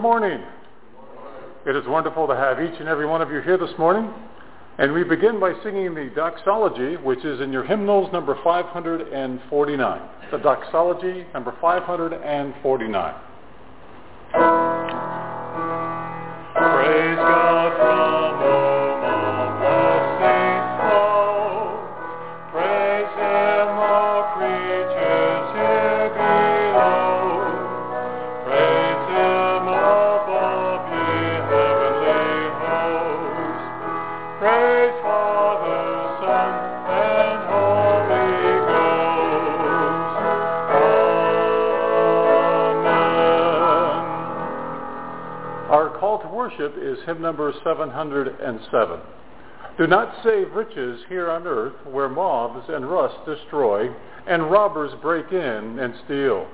Good morning. It is wonderful to have each and every one of you here this morning. And we begin by singing the doxology, which is in your hymnals number 549. The doxology number 549. Is hymn number 707. Do not save riches here on earth where moths and rust destroy and robbers break in and steal.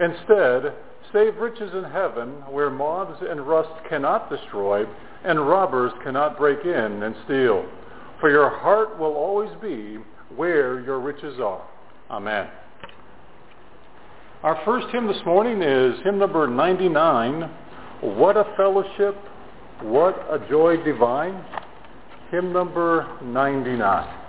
Instead, save riches in heaven where moths and rust cannot destroy and robbers cannot break in and steal. For your heart will always be where your riches are. Amen. Our first hymn this morning is hymn number 99, What a Fellowship, What a Joy Divine. Hymn number 99.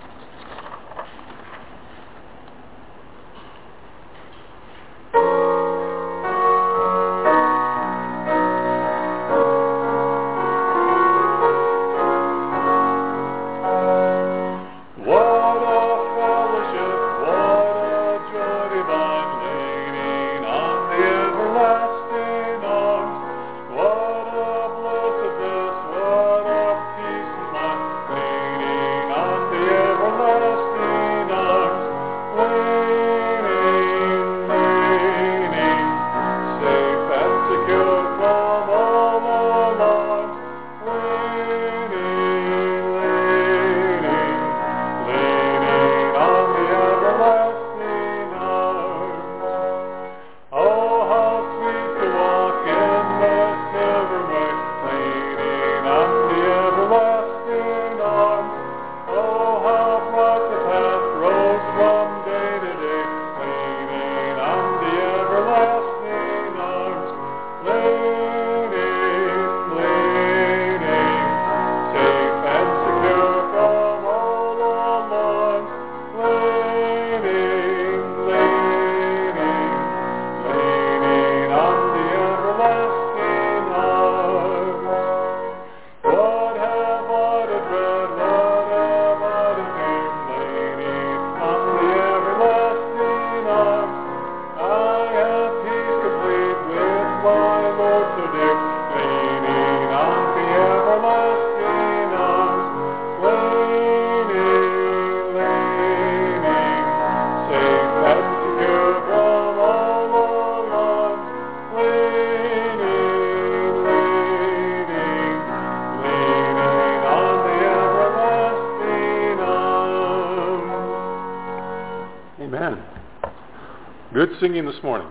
Singing this morning.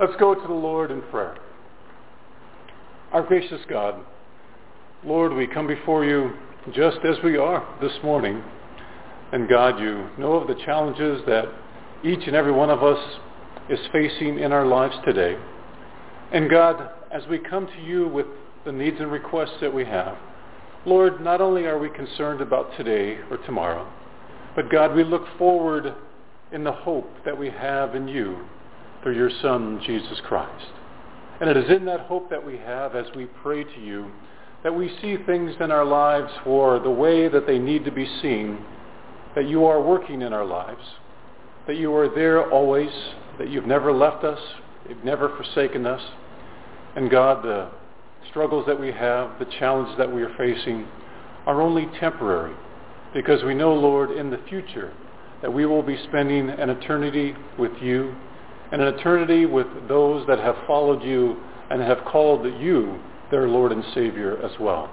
Let's go to the Lord in prayer. Our gracious God, Lord, we come before you just as we are this morning. And God, you know of the challenges that each and every one of us is facing in our lives today. And God, as we come to you with the needs and requests that we have, Lord, not only are we concerned about today or tomorrow, but God, we look forward in the hope that we have in you through your Son, Jesus Christ. And it is in that hope that we have as we pray to you that we see things in our lives for the way that they need to be seen, that you are working in our lives, that you are there always, that you've never left us, you've never forsaken us. And God, the struggles that we have, the challenges that we are facing are only temporary because we know, Lord, in the future that we will be spending an eternity with you and an eternity with those that have followed you and have called you their Lord and Savior as well.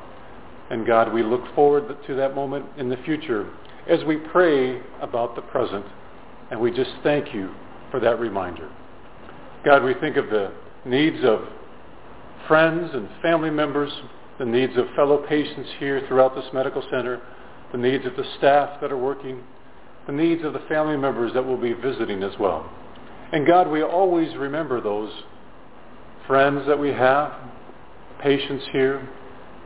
And God, we look forward to that moment in the future as we pray about the present. And we just thank you for that reminder. God, we think of the needs of friends and family members, the needs of fellow patients here throughout this medical center, the needs of the staff that are working, the needs of the family members that will be visiting as well. And God, we always remember those friends that we have, patients here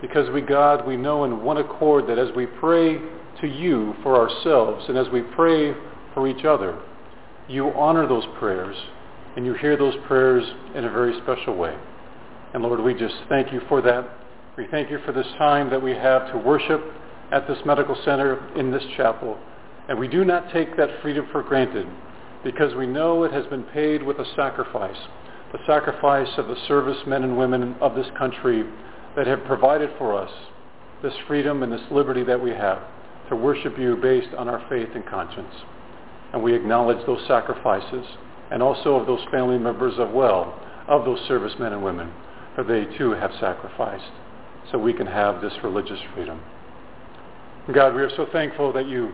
because we, God, we know in one accord that as we pray to you for ourselves and as we pray for each other, you honor those prayers and you hear those prayers in a very special way. And Lord, we just thank you for that. We thank you for this time that we have to worship at this medical center in this chapel. And we do not take that freedom for granted because we know it has been paid with a sacrifice, the sacrifice of the servicemen and women of this country that have provided for us this freedom and this liberty that we have to worship you based on our faith and conscience. And we acknowledge those sacrifices and also of those family members of well, of those servicemen and women, for they too have sacrificed so we can have this religious freedom. God, we are so thankful that you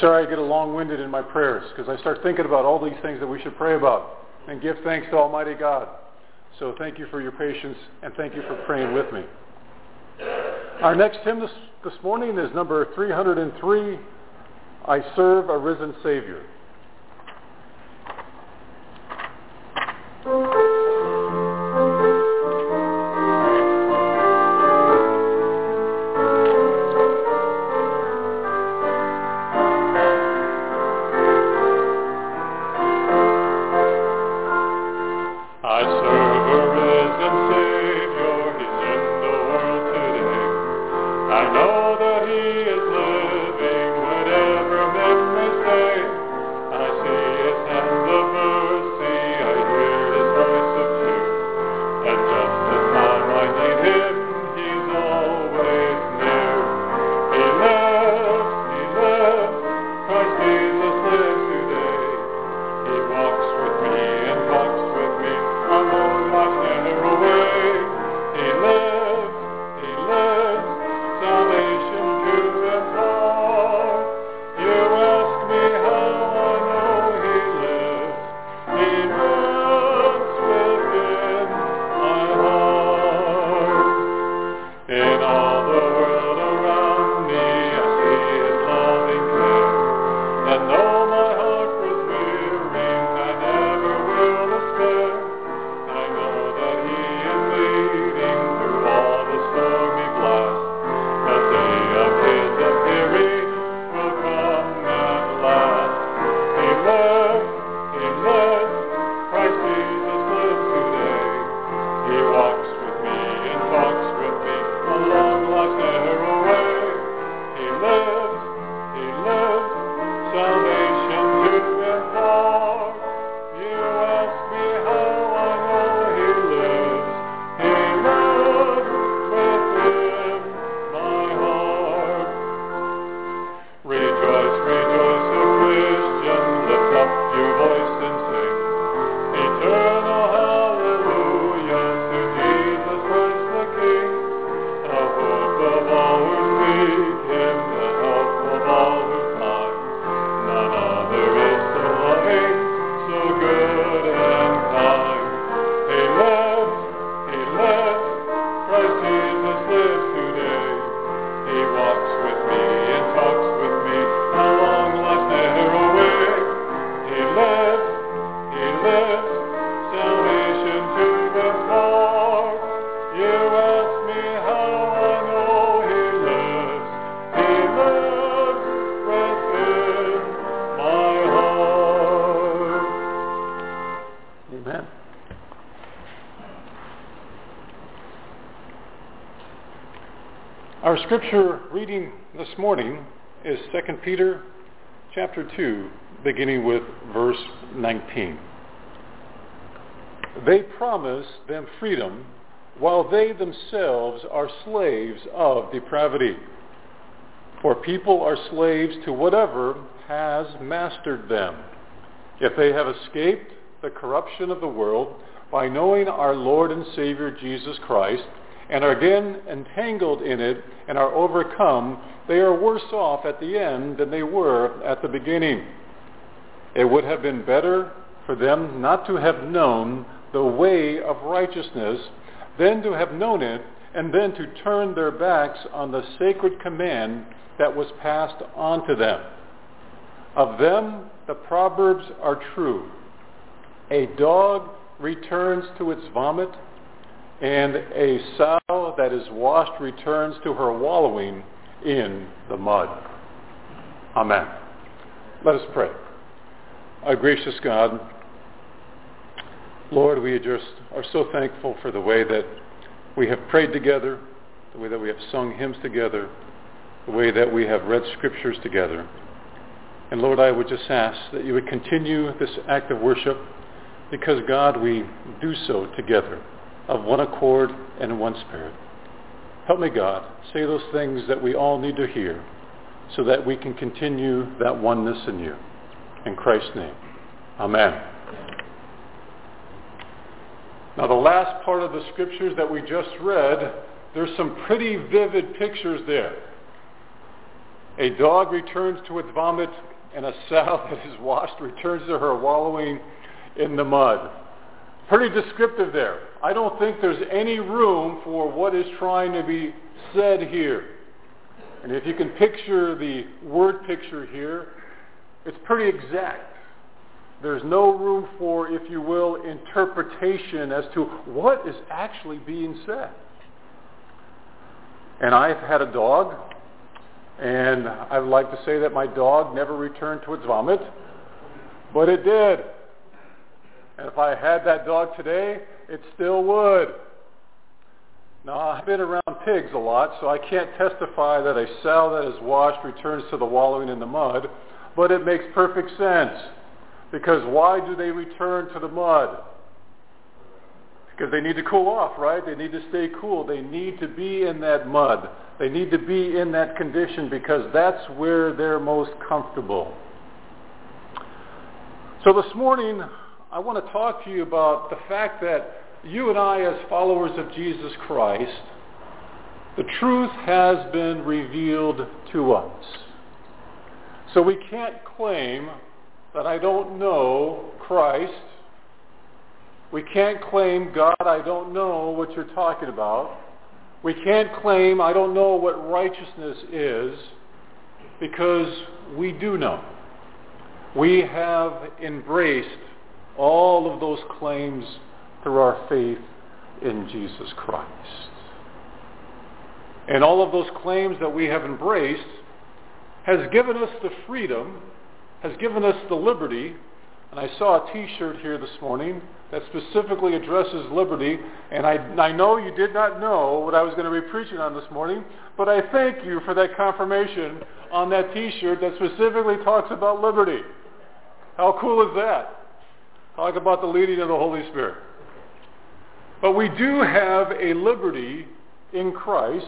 Sorry I get a long-winded in my prayers because I start thinking about all these things that we should pray about and give thanks to Almighty God. So thank you for your patience and thank you for praying with me. Our next hymn this, this morning is number 303, I Serve a Risen Savior. Scripture reading this morning is 2 Peter chapter 2, beginning with verse 19. They promise them freedom while they themselves are slaves of depravity. For people are slaves to whatever has mastered them. If they have escaped the corruption of the world by knowing our Lord and Savior Jesus Christ, and are again entangled in it and are overcome, they are worse off at the end than they were at the beginning. It would have been better for them not to have known the way of righteousness than to have known it and then to turn their backs on the sacred command that was passed on to them. Of them, the Proverbs are true. A dog returns to its vomit, and a sow that is washed returns to her wallowing in the mud. Amen. Let us pray. Our gracious God, Lord, we just are so thankful for the way that we have prayed together, the way that we have sung hymns together, the way that we have read scriptures together. And Lord, I would just ask that you would continue this act of worship because, God, we do so together of one accord and one spirit. Help me, God, say those things that we all need to hear so that we can continue that oneness in you. In Christ's name, amen. Now the last part of the scriptures that we just read, there's some pretty vivid pictures there. A dog returns to its vomit, and a sow that is washed returns to her wallowing in the mud. Pretty descriptive there. I don't think there's any room for what is trying to be said here. And if you can picture the word picture here, it's pretty exact. There's no room for, if you will, interpretation as to what is actually being said. And I've had a dog, and I'd like to say that my dog never returned to its vomit, but it did. And if I had that dog today, it still would. Now, I've been around pigs a lot, so I can't testify that a sow that is washed returns to the wallowing in the mud, but it makes perfect sense. Because why do they return to the mud? Because they need to cool off, right? They need to stay cool. They need to be in that mud. They need to be in that condition because that's where they're most comfortable. So this morning, I want to talk to you about the fact that you and I, as followers of Jesus Christ, the truth has been revealed to us. So we can't claim that I don't know Christ. We can't claim, God, I don't know what you're talking about. We can't claim, I don't know what righteousness is, because we do know. We have embraced all of those claims through our faith in Jesus Christ. And all of those claims that we have embraced has given us the freedom, has given us the liberty, and I saw a t-shirt here this morning that specifically addresses liberty, and I, I know you did not know what I was going to be preaching on this morning, but I thank you for that confirmation on that t-shirt that specifically talks about liberty. How cool is that? Talk about the leading of the Holy Spirit. But we do have a liberty in Christ,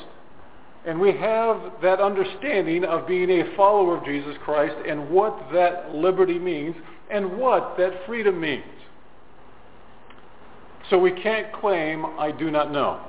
and we have that understanding of being a follower of Jesus Christ and what that liberty means and what that freedom means. So we can't claim, I do not know.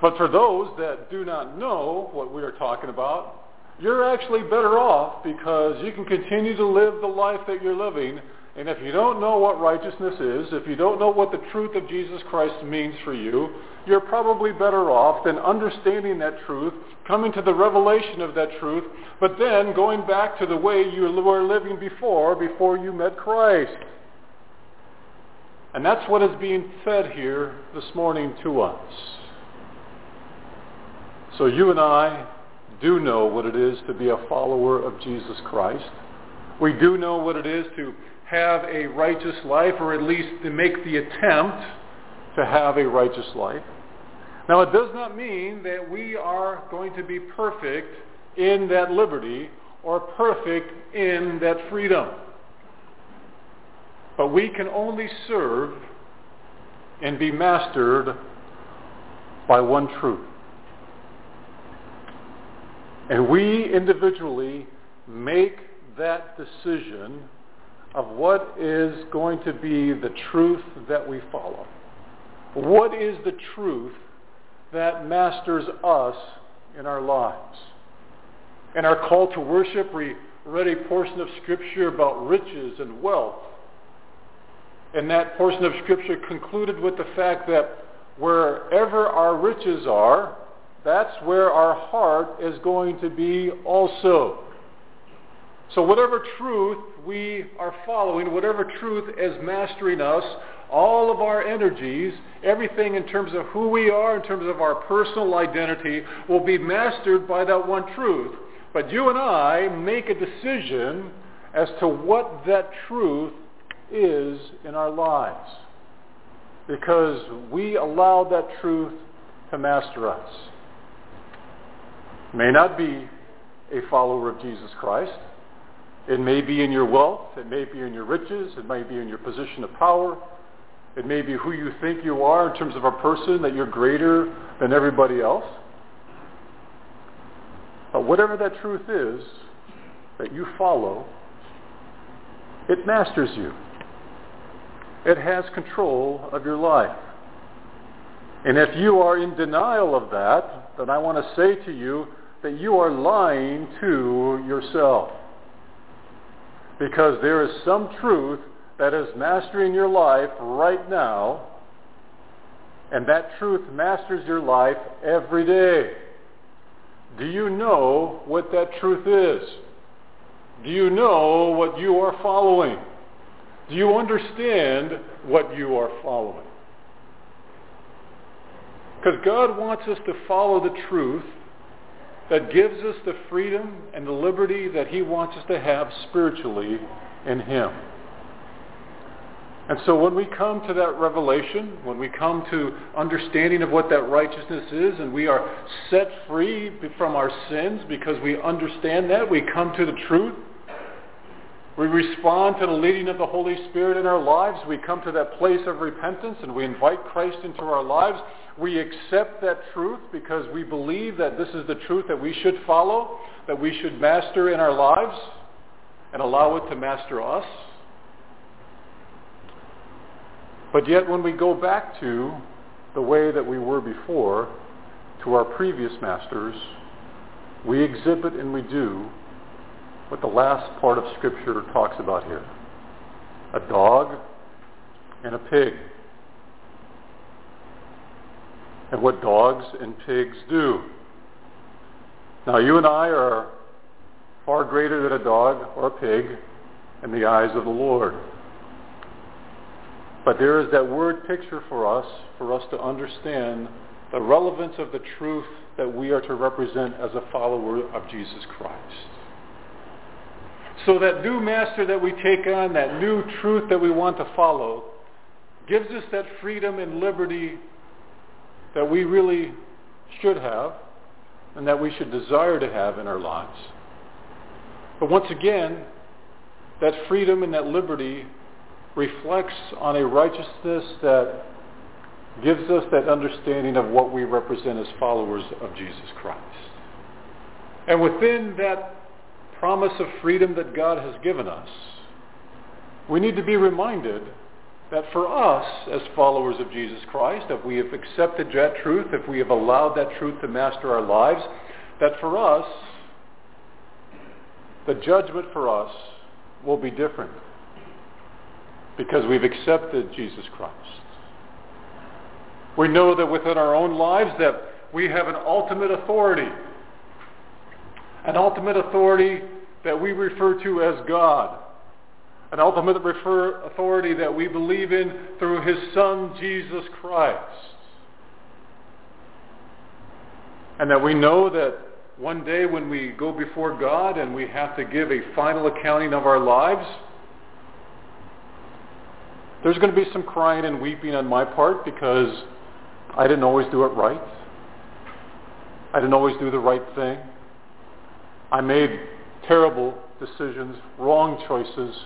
But for those that do not know what we are talking about, you're actually better off because you can continue to live the life that you're living and if you don't know what righteousness is, if you don't know what the truth of Jesus Christ means for you, you're probably better off than understanding that truth, coming to the revelation of that truth, but then going back to the way you were living before, before you met Christ. And that's what is being said here this morning to us. So you and I do know what it is to be a follower of Jesus Christ. We do know what it is to have a righteous life, or at least to make the attempt to have a righteous life. Now, it does not mean that we are going to be perfect in that liberty or perfect in that freedom. But we can only serve and be mastered by one truth. And we individually make that decision of what is going to be the truth that we follow. What is the truth that masters us in our lives. In our call to worship, we read a portion of Scripture about riches and wealth. And that portion of Scripture concluded with the fact that wherever our riches are, that's where our heart is going to be also. So whatever truth we are following, whatever truth is mastering us, all of our energies, everything in terms of who we are, in terms of our personal identity, will be mastered by that one truth. But you and I make a decision as to what that truth is in our lives. Because we allow that truth to master us. May not be a follower of Jesus Christ. It may be in your wealth. It may be in your riches. It may be in your position of power. It may be who you think you are in terms of a person, that you're greater than everybody else. But whatever that truth is that you follow, it masters you. It has control of your life. And if you are in denial of that, then I want to say to you that you are lying to yourself. Because there is some truth that is mastering your life right now, and that truth masters your life every day. Do you know what that truth is? Do you know what you are following? Do you understand what you are following? Because God wants us to follow the truth that gives us the freedom and the liberty that he wants us to have spiritually in him. And so when we come to that revelation, when we come to understanding of what that righteousness is, and we are set free from our sins because we understand that, we come to the truth, we respond to the leading of the Holy Spirit in our lives, we come to that place of repentance, and we invite Christ into our lives, we accept that truth because we believe that this is the truth that we should follow, that we should master in our lives, and allow it to master us. But yet when we go back to the way that we were before, to our previous masters, we exhibit and we do what the last part of Scripture talks about here. A dog and a pig. And what dogs and pigs do. Now you and I are far greater than a dog or a pig in the eyes of the Lord. But there is that word picture for us, for us to understand the relevance of the truth that we are to represent as a follower of Jesus Christ. So that new master that we take on, that new truth that we want to follow, gives us that freedom and liberty that we really should have and that we should desire to have in our lives. But once again, that freedom and that liberty reflects on a righteousness that gives us that understanding of what we represent as followers of Jesus Christ. And within that promise of freedom that God has given us, we need to be reminded that for us as followers of Jesus Christ, if we have accepted that truth, if we have allowed that truth to master our lives, that for us, the judgment for us will be different because we've accepted Jesus Christ. We know that within our own lives that we have an ultimate authority. An ultimate authority that we refer to as God. An ultimate refer, authority that we believe in through his Son, Jesus Christ. And that we know that one day when we go before God and we have to give a final accounting of our lives, there's going to be some crying and weeping on my part because I didn't always do it right. I didn't always do the right thing. I made terrible decisions, wrong choices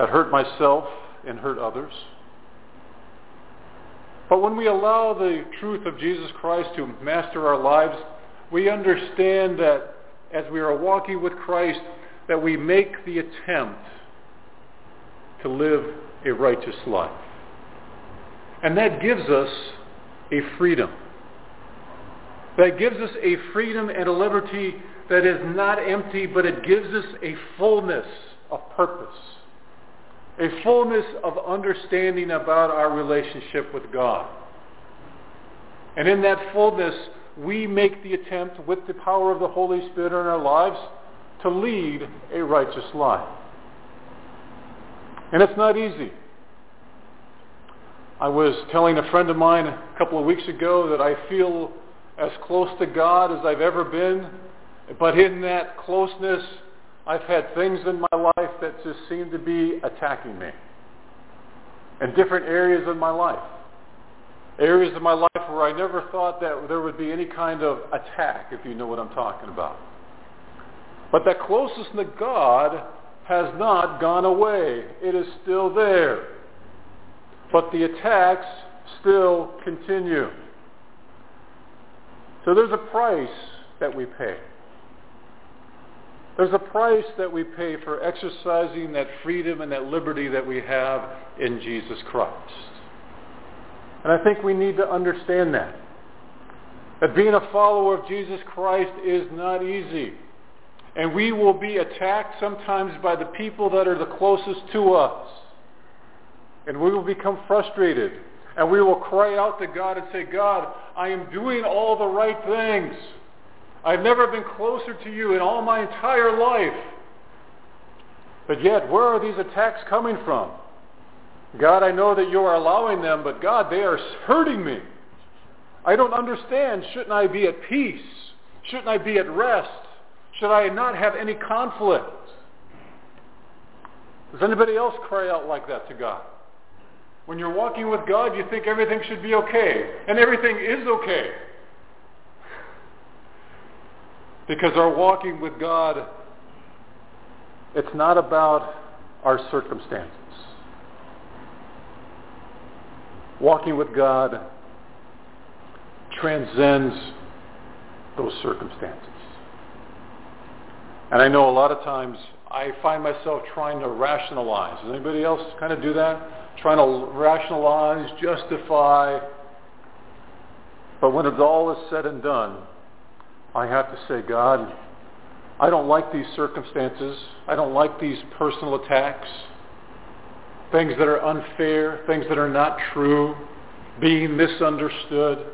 that hurt myself and hurt others. But when we allow the truth of Jesus Christ to master our lives, we understand that as we are walking with Christ, that we make the attempt to live a righteous life. And that gives us a freedom. that gives us a freedom and a liberty that is not empty, but it gives us a fullness of purpose, a fullness of understanding about our relationship with God. And in that fullness, we make the attempt with the power of the Holy Spirit in our lives to lead a righteous life. And it's not easy. I was telling a friend of mine a couple of weeks ago that I feel as close to God as I've ever been, but in that closeness, I've had things in my life that just seem to be attacking me in different areas of my life. Areas of my life where I never thought that there would be any kind of attack, if you know what I'm talking about. But that closeness to God has not gone away. It is still there. But the attacks still continue. So there's a price that we pay. There's a price that we pay for exercising that freedom and that liberty that we have in Jesus Christ. And I think we need to understand that. That being a follower of Jesus Christ is not easy. And we will be attacked sometimes by the people that are the closest to us. And we will become frustrated. And we will cry out to God and say, God, I am doing all the right things. I've never been closer to you in all my entire life. But yet, where are these attacks coming from? God, I know that you are allowing them, but God, they are hurting me. I don't understand. Shouldn't I be at peace? Shouldn't I be at rest? Should I not have any conflict? Does anybody else cry out like that to God? When you're walking with God, you think everything should be okay. And everything is okay. Because our walking with God, it's not about our circumstances. Walking with God transcends those circumstances. And I know a lot of times I find myself trying to rationalize. Does anybody else kind of do that? Trying to rationalize, justify. But when it's all is said and done, I have to say, God, I don't like these circumstances. I don't like these personal attacks. Things that are unfair, things that are not true, being misunderstood.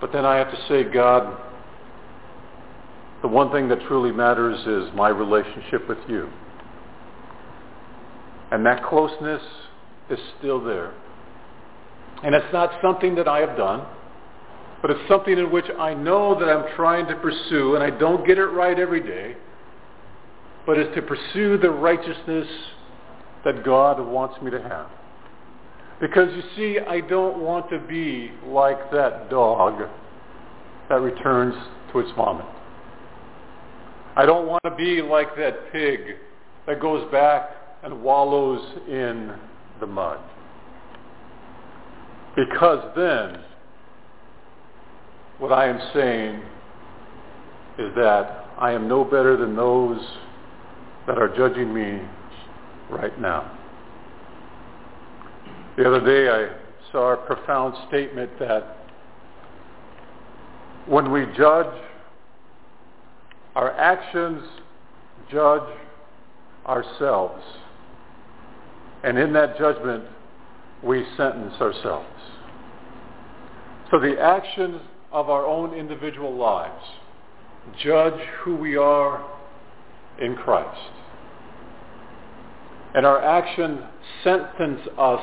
But then I have to say, God, the one thing that truly matters is my relationship with you. And that closeness is still there. And it's not something that I have done, but it's something in which I know that I'm trying to pursue, and I don't get it right every day, but it's to pursue the righteousness that God wants me to have. Because you see, I don't want to be like that dog that returns to its vomit. I don't want to be like that pig that goes back and wallows in the mud. Because then, what I am saying is that I am no better than those that are judging me right now. The other day I saw a profound statement that when we judge our actions judge ourselves. And in that judgment, we sentence ourselves. So the actions of our own individual lives judge who we are in Christ. And our actions sentence us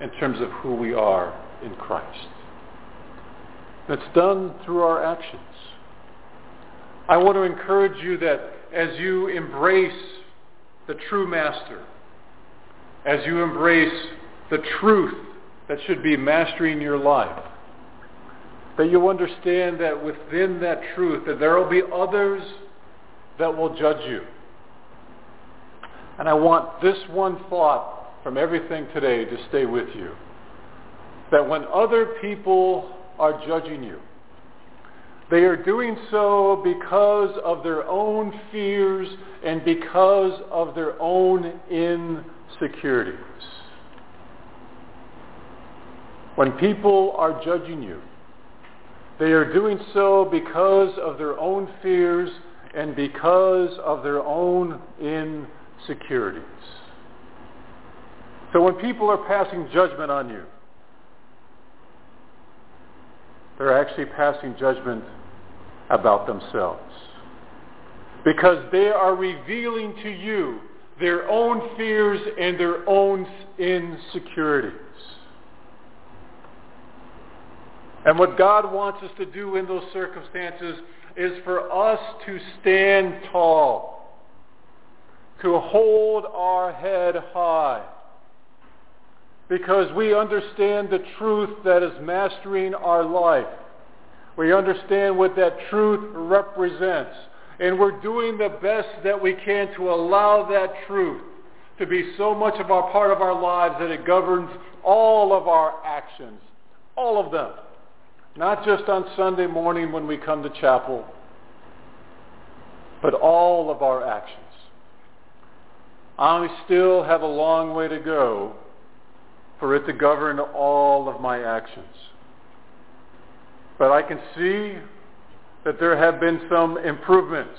in terms of who we are in Christ. It's done through our actions. I want to encourage you that as you embrace the true master, as you embrace the truth that should be mastering your life, that you understand that within that truth that there will be others that will judge you. And I want this one thought from everything today to stay with you. That when other people are judging you, they are doing so because of their own fears and because of their own insecurities. When people are judging you, They are doing so because of their own fears and because of their own insecurities. So when people are passing judgment on you, they're actually passing judgment about themselves. Because they are revealing to you their own fears and their own insecurities. And what God wants us to do in those circumstances is for us to stand tall, to hold our head high, because we understand the truth that is mastering our life. We understand what that truth represents. And we're doing the best that we can to allow that truth to be so much of our part of our lives that it governs all of our actions. All of them. Not just on Sunday morning when we come to chapel, but all of our actions. I still have a long way to go for it to govern all of my actions. But I can see that there have been some improvements.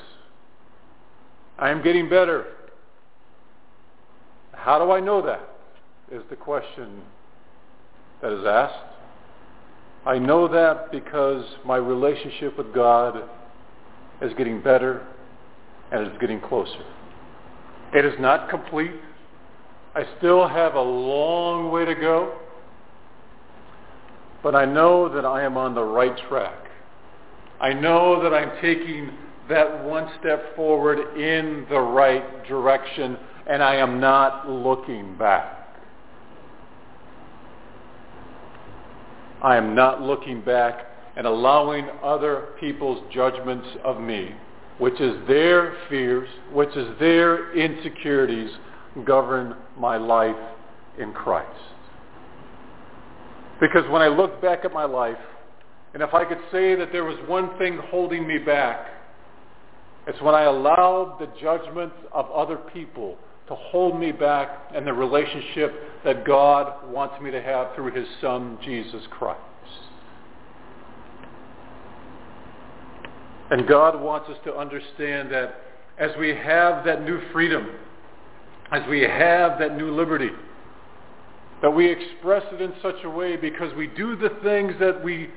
I am getting better. How do I know that? Is the question that is asked. I know that because my relationship with God is getting better and is getting closer. It is not complete. I still have a long way to go. But I know that I am on the right track. I know that I'm taking that one step forward in the right direction and I am not looking back. I am not looking back and allowing other people's judgments of me, which is their fears, which is their insecurities, govern my life in Christ. Because when I look back at my life, and if I could say that there was one thing holding me back, it's when I allowed the judgments of other people to hold me back and the relationship that God wants me to have through his son, Jesus Christ. And God wants us to understand that as we have that new freedom, as we have that new liberty, that we express it in such a way because we do the things that we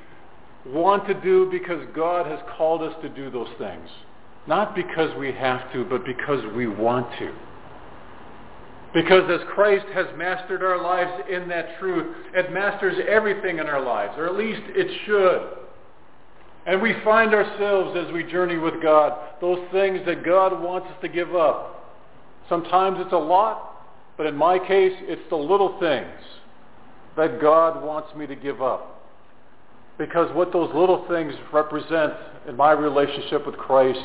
want to do because God has called us to do those things. Not because we have to, but because we want to. Because as Christ has mastered our lives in that truth, it masters everything in our lives, or at least it should. And we find ourselves as we journey with God, those things that God wants us to give up. Sometimes it's a lot, but in my case, it's the little things that God wants me to give up. Because what those little things represent in my relationship with Christ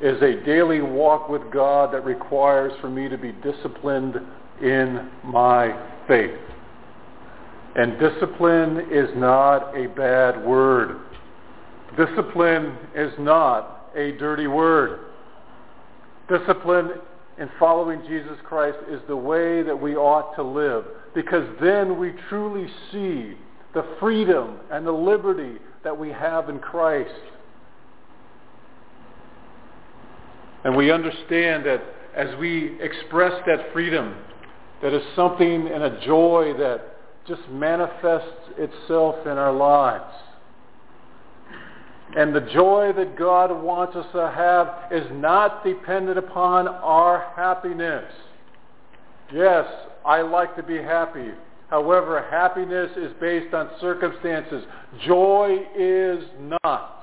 is a daily walk with God that requires for me to be disciplined in my faith. And discipline is not a bad word. Discipline is not a dirty word. Discipline in following Jesus Christ is the way that we ought to live because then we truly see the freedom and the liberty that we have in Christ. And we understand that as we express that freedom, that is something and a joy that just manifests itself in our lives. And the joy that God wants us to have is not dependent upon our happiness. Yes, I like to be happy. However, happiness is based on circumstances. Joy is not.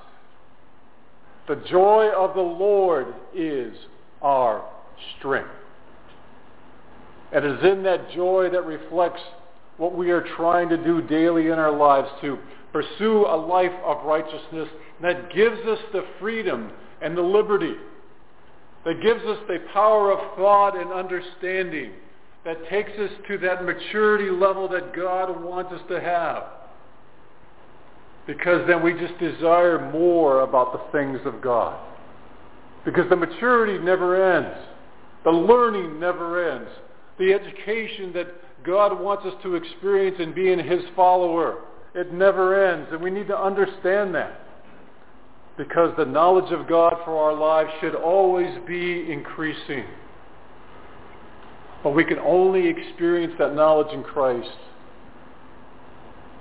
The joy of the Lord is our strength. And it is in that joy that reflects what we are trying to do daily in our lives to pursue a life of righteousness that gives us the freedom and the liberty, that gives us the power of thought and understanding, that takes us to that maturity level that God wants us to have. Because then we just desire more about the things of God. Because the maturity never ends. The learning never ends. The education that God wants us to experience in being his follower It never ends. And we need to understand that. Because the knowledge of God for our lives should always be increasing. But we can only experience that knowledge in Christ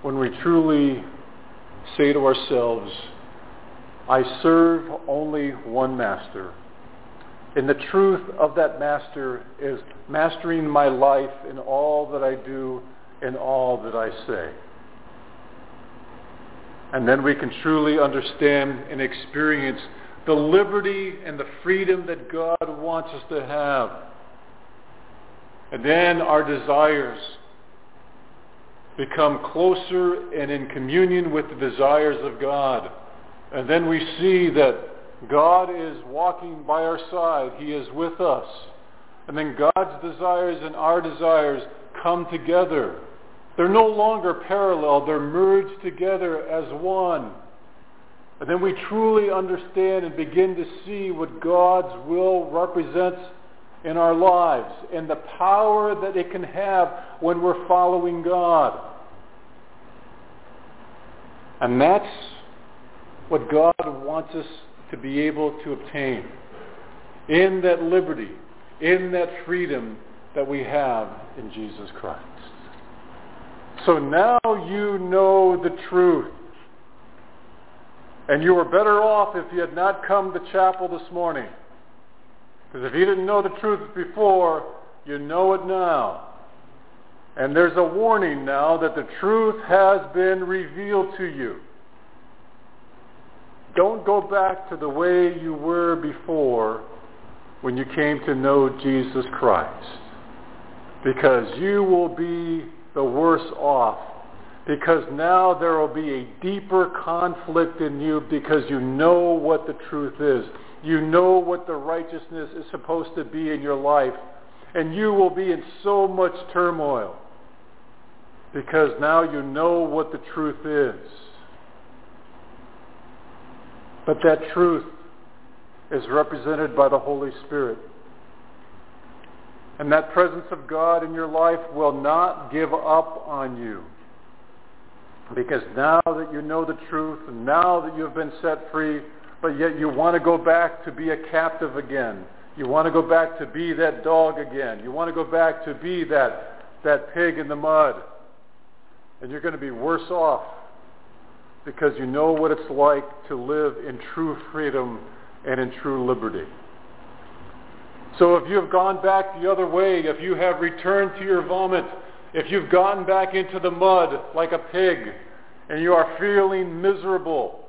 when we truly say to ourselves, I serve only one master. And the truth of that master is mastering my life in all that I do and all that I say. And then we can truly understand and experience the liberty and the freedom that God wants us to have. And then our desires become closer and in communion with the desires of God. And then we see that God is walking by our side. He is with us. And then God's desires and our desires come together. They're no longer parallel. They're merged together as one. And then we truly understand and begin to see what God's will represents in our lives and the power that it can have when we're following God. And that's what God wants us to be able to obtain in that liberty, in that freedom that we have in Jesus Christ. So now you know the truth. And you were better off if you had not come to chapel this morning. Because if you didn't know the truth before, you know it now. And there's a warning now that the truth has been revealed to you. Don't go back to the way you were before when you came to know Jesus Christ. Because you will be the worse off. Because now there will be a deeper conflict in you because you know what the truth is. You know what the righteousness is supposed to be in your life. And you will be in so much turmoil because now you know what the truth is. But that truth is represented by the Holy Spirit. And that presence of God in your life will not give up on you. Because now that you know the truth, now that you have been set free, but yet you want to go back to be a captive again. You want to go back to be that dog again. You want to go back to be that, that pig in the mud. And you're going to be worse off because you know what it's like to live in true freedom and in true liberty. So if you have gone back the other way, if you have returned to your vomit, if you've gotten back into the mud like a pig, and you are feeling miserable,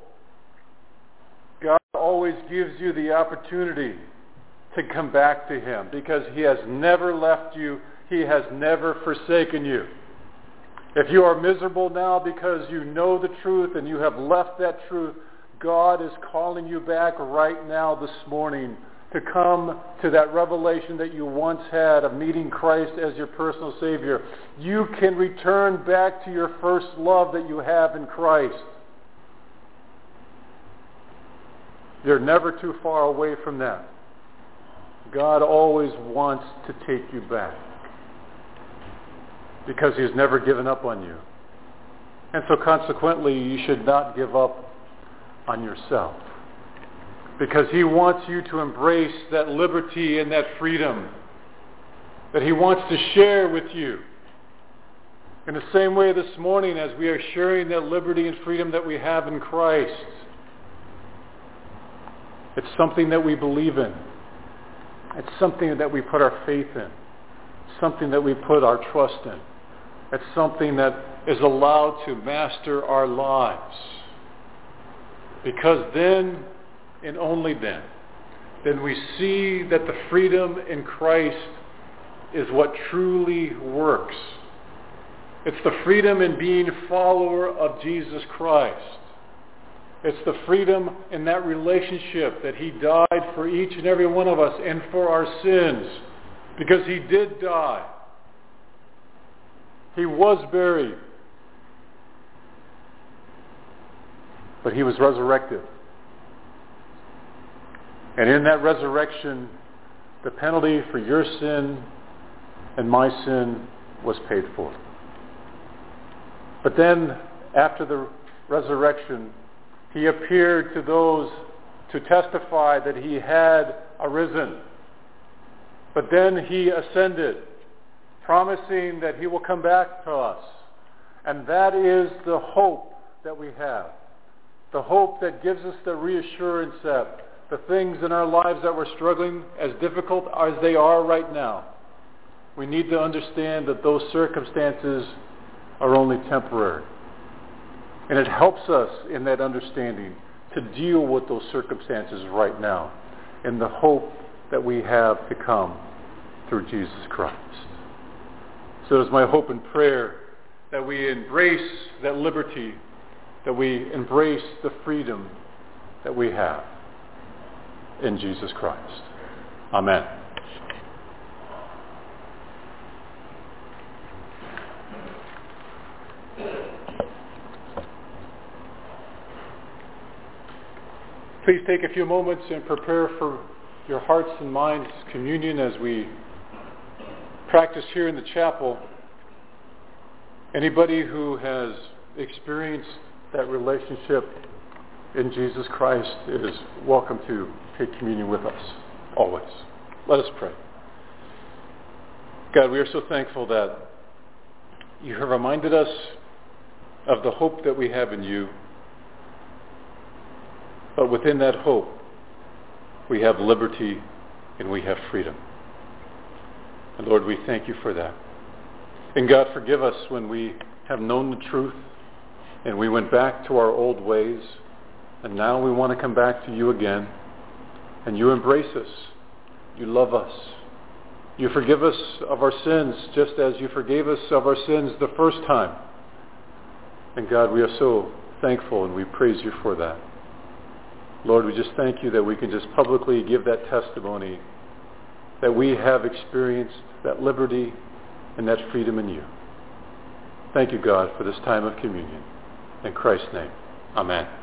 God always gives you the opportunity to come back to him because he has never left you. He has never forsaken you. If you are miserable now because you know the truth and you have left that truth, God is calling you back right now this morning to come to that revelation that you once had of meeting Christ as your personal Savior. You can return back to your first love that you have in Christ. You're never too far away from that. God always wants to take you back because he's never given up on you. And so consequently, you should not give up on yourself because he wants you to embrace that liberty and that freedom that he wants to share with you. In the same way this morning as we are sharing that liberty and freedom that we have in Christ, it's something that we believe in. It's something that we put our faith in. It's something that we put our trust in. It's something that is allowed to master our lives. Because then, and only then, then we see that the freedom in Christ is what truly works. It's the freedom in being a follower of Jesus Christ. It's the freedom in that relationship that he died for each and every one of us and for our sins. Because he did die. He was buried. But he was resurrected. And in that resurrection, the penalty for your sin and my sin was paid for. But then after the resurrection, he appeared to those to testify that he had arisen. But then he ascended, promising that he will come back to us. And that is the hope that we have. The hope that gives us the reassurance that the things in our lives that we're struggling, as difficult as they are right now, we need to understand that those circumstances are only temporary. And it helps us in that understanding to deal with those circumstances right now in the hope that we have to come through Jesus Christ. So it is my hope and prayer that we embrace that liberty, that we embrace the freedom that we have in Jesus Christ. Amen. Please take a few moments and prepare for your hearts and minds communion as we practice here in the chapel. Anybody who has experienced that relationship in Jesus Christ is welcome to take communion with us, always. Let us pray. God, we are so thankful that you have reminded us of the hope that we have in you but within that hope, we have liberty and we have freedom. And Lord, we thank you for that. And God, forgive us when we have known the truth and we went back to our old ways and now we want to come back to you again. And you embrace us. You love us. You forgive us of our sins just as you forgave us of our sins the first time. And God, we are so thankful and we praise you for that. Lord, we just thank you that we can just publicly give that testimony that we have experienced that liberty and that freedom in you. Thank you, God, for this time of communion. In Christ's name, amen.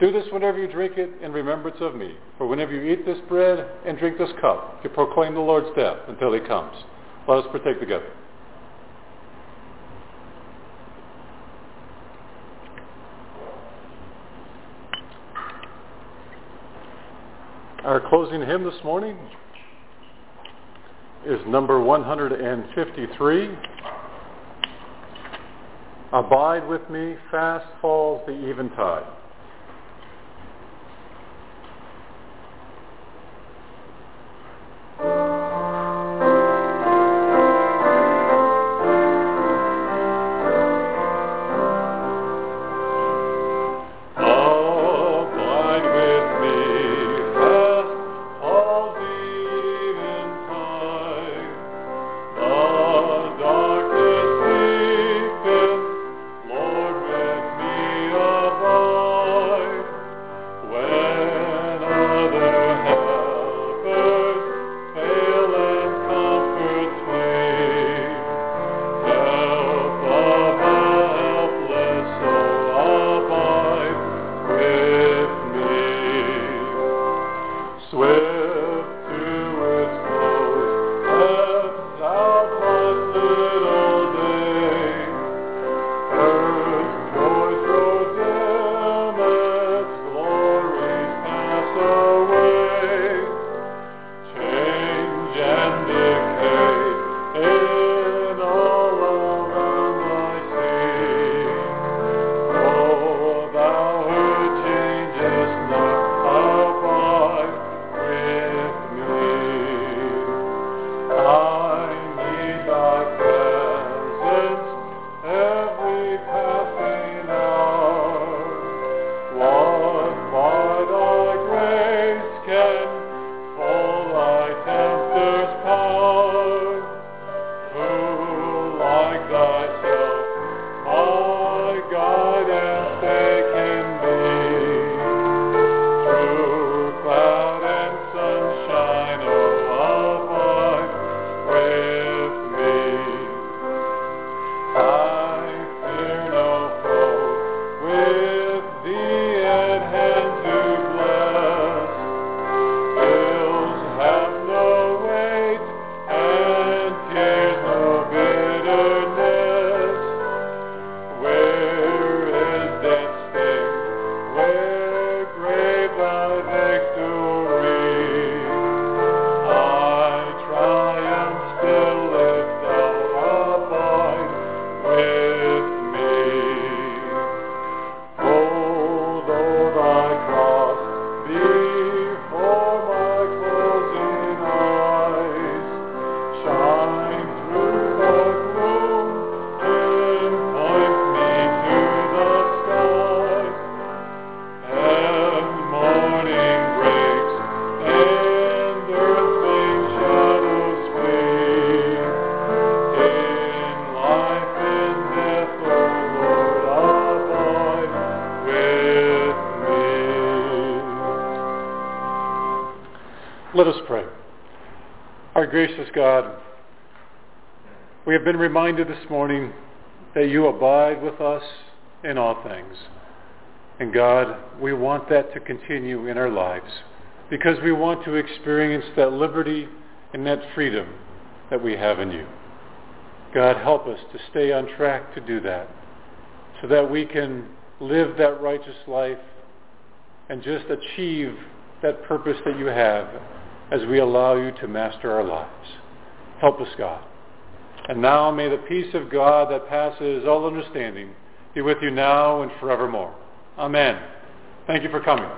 Do this whenever you drink it in remembrance of me. For whenever you eat this bread and drink this cup, you proclaim the Lord's death until he comes. Let us partake together. Our closing hymn this morning is number 153. Abide with me, fast falls the eventide. sway. We have been reminded this morning that you abide with us in all things. And God, we want that to continue in our lives because we want to experience that liberty and that freedom that we have in you. God, help us to stay on track to do that so that we can live that righteous life and just achieve that purpose that you have as we allow you to master our lives. Help us, God. And now may the peace of God that passes all understanding be with you now and forevermore. Amen. Thank you for coming.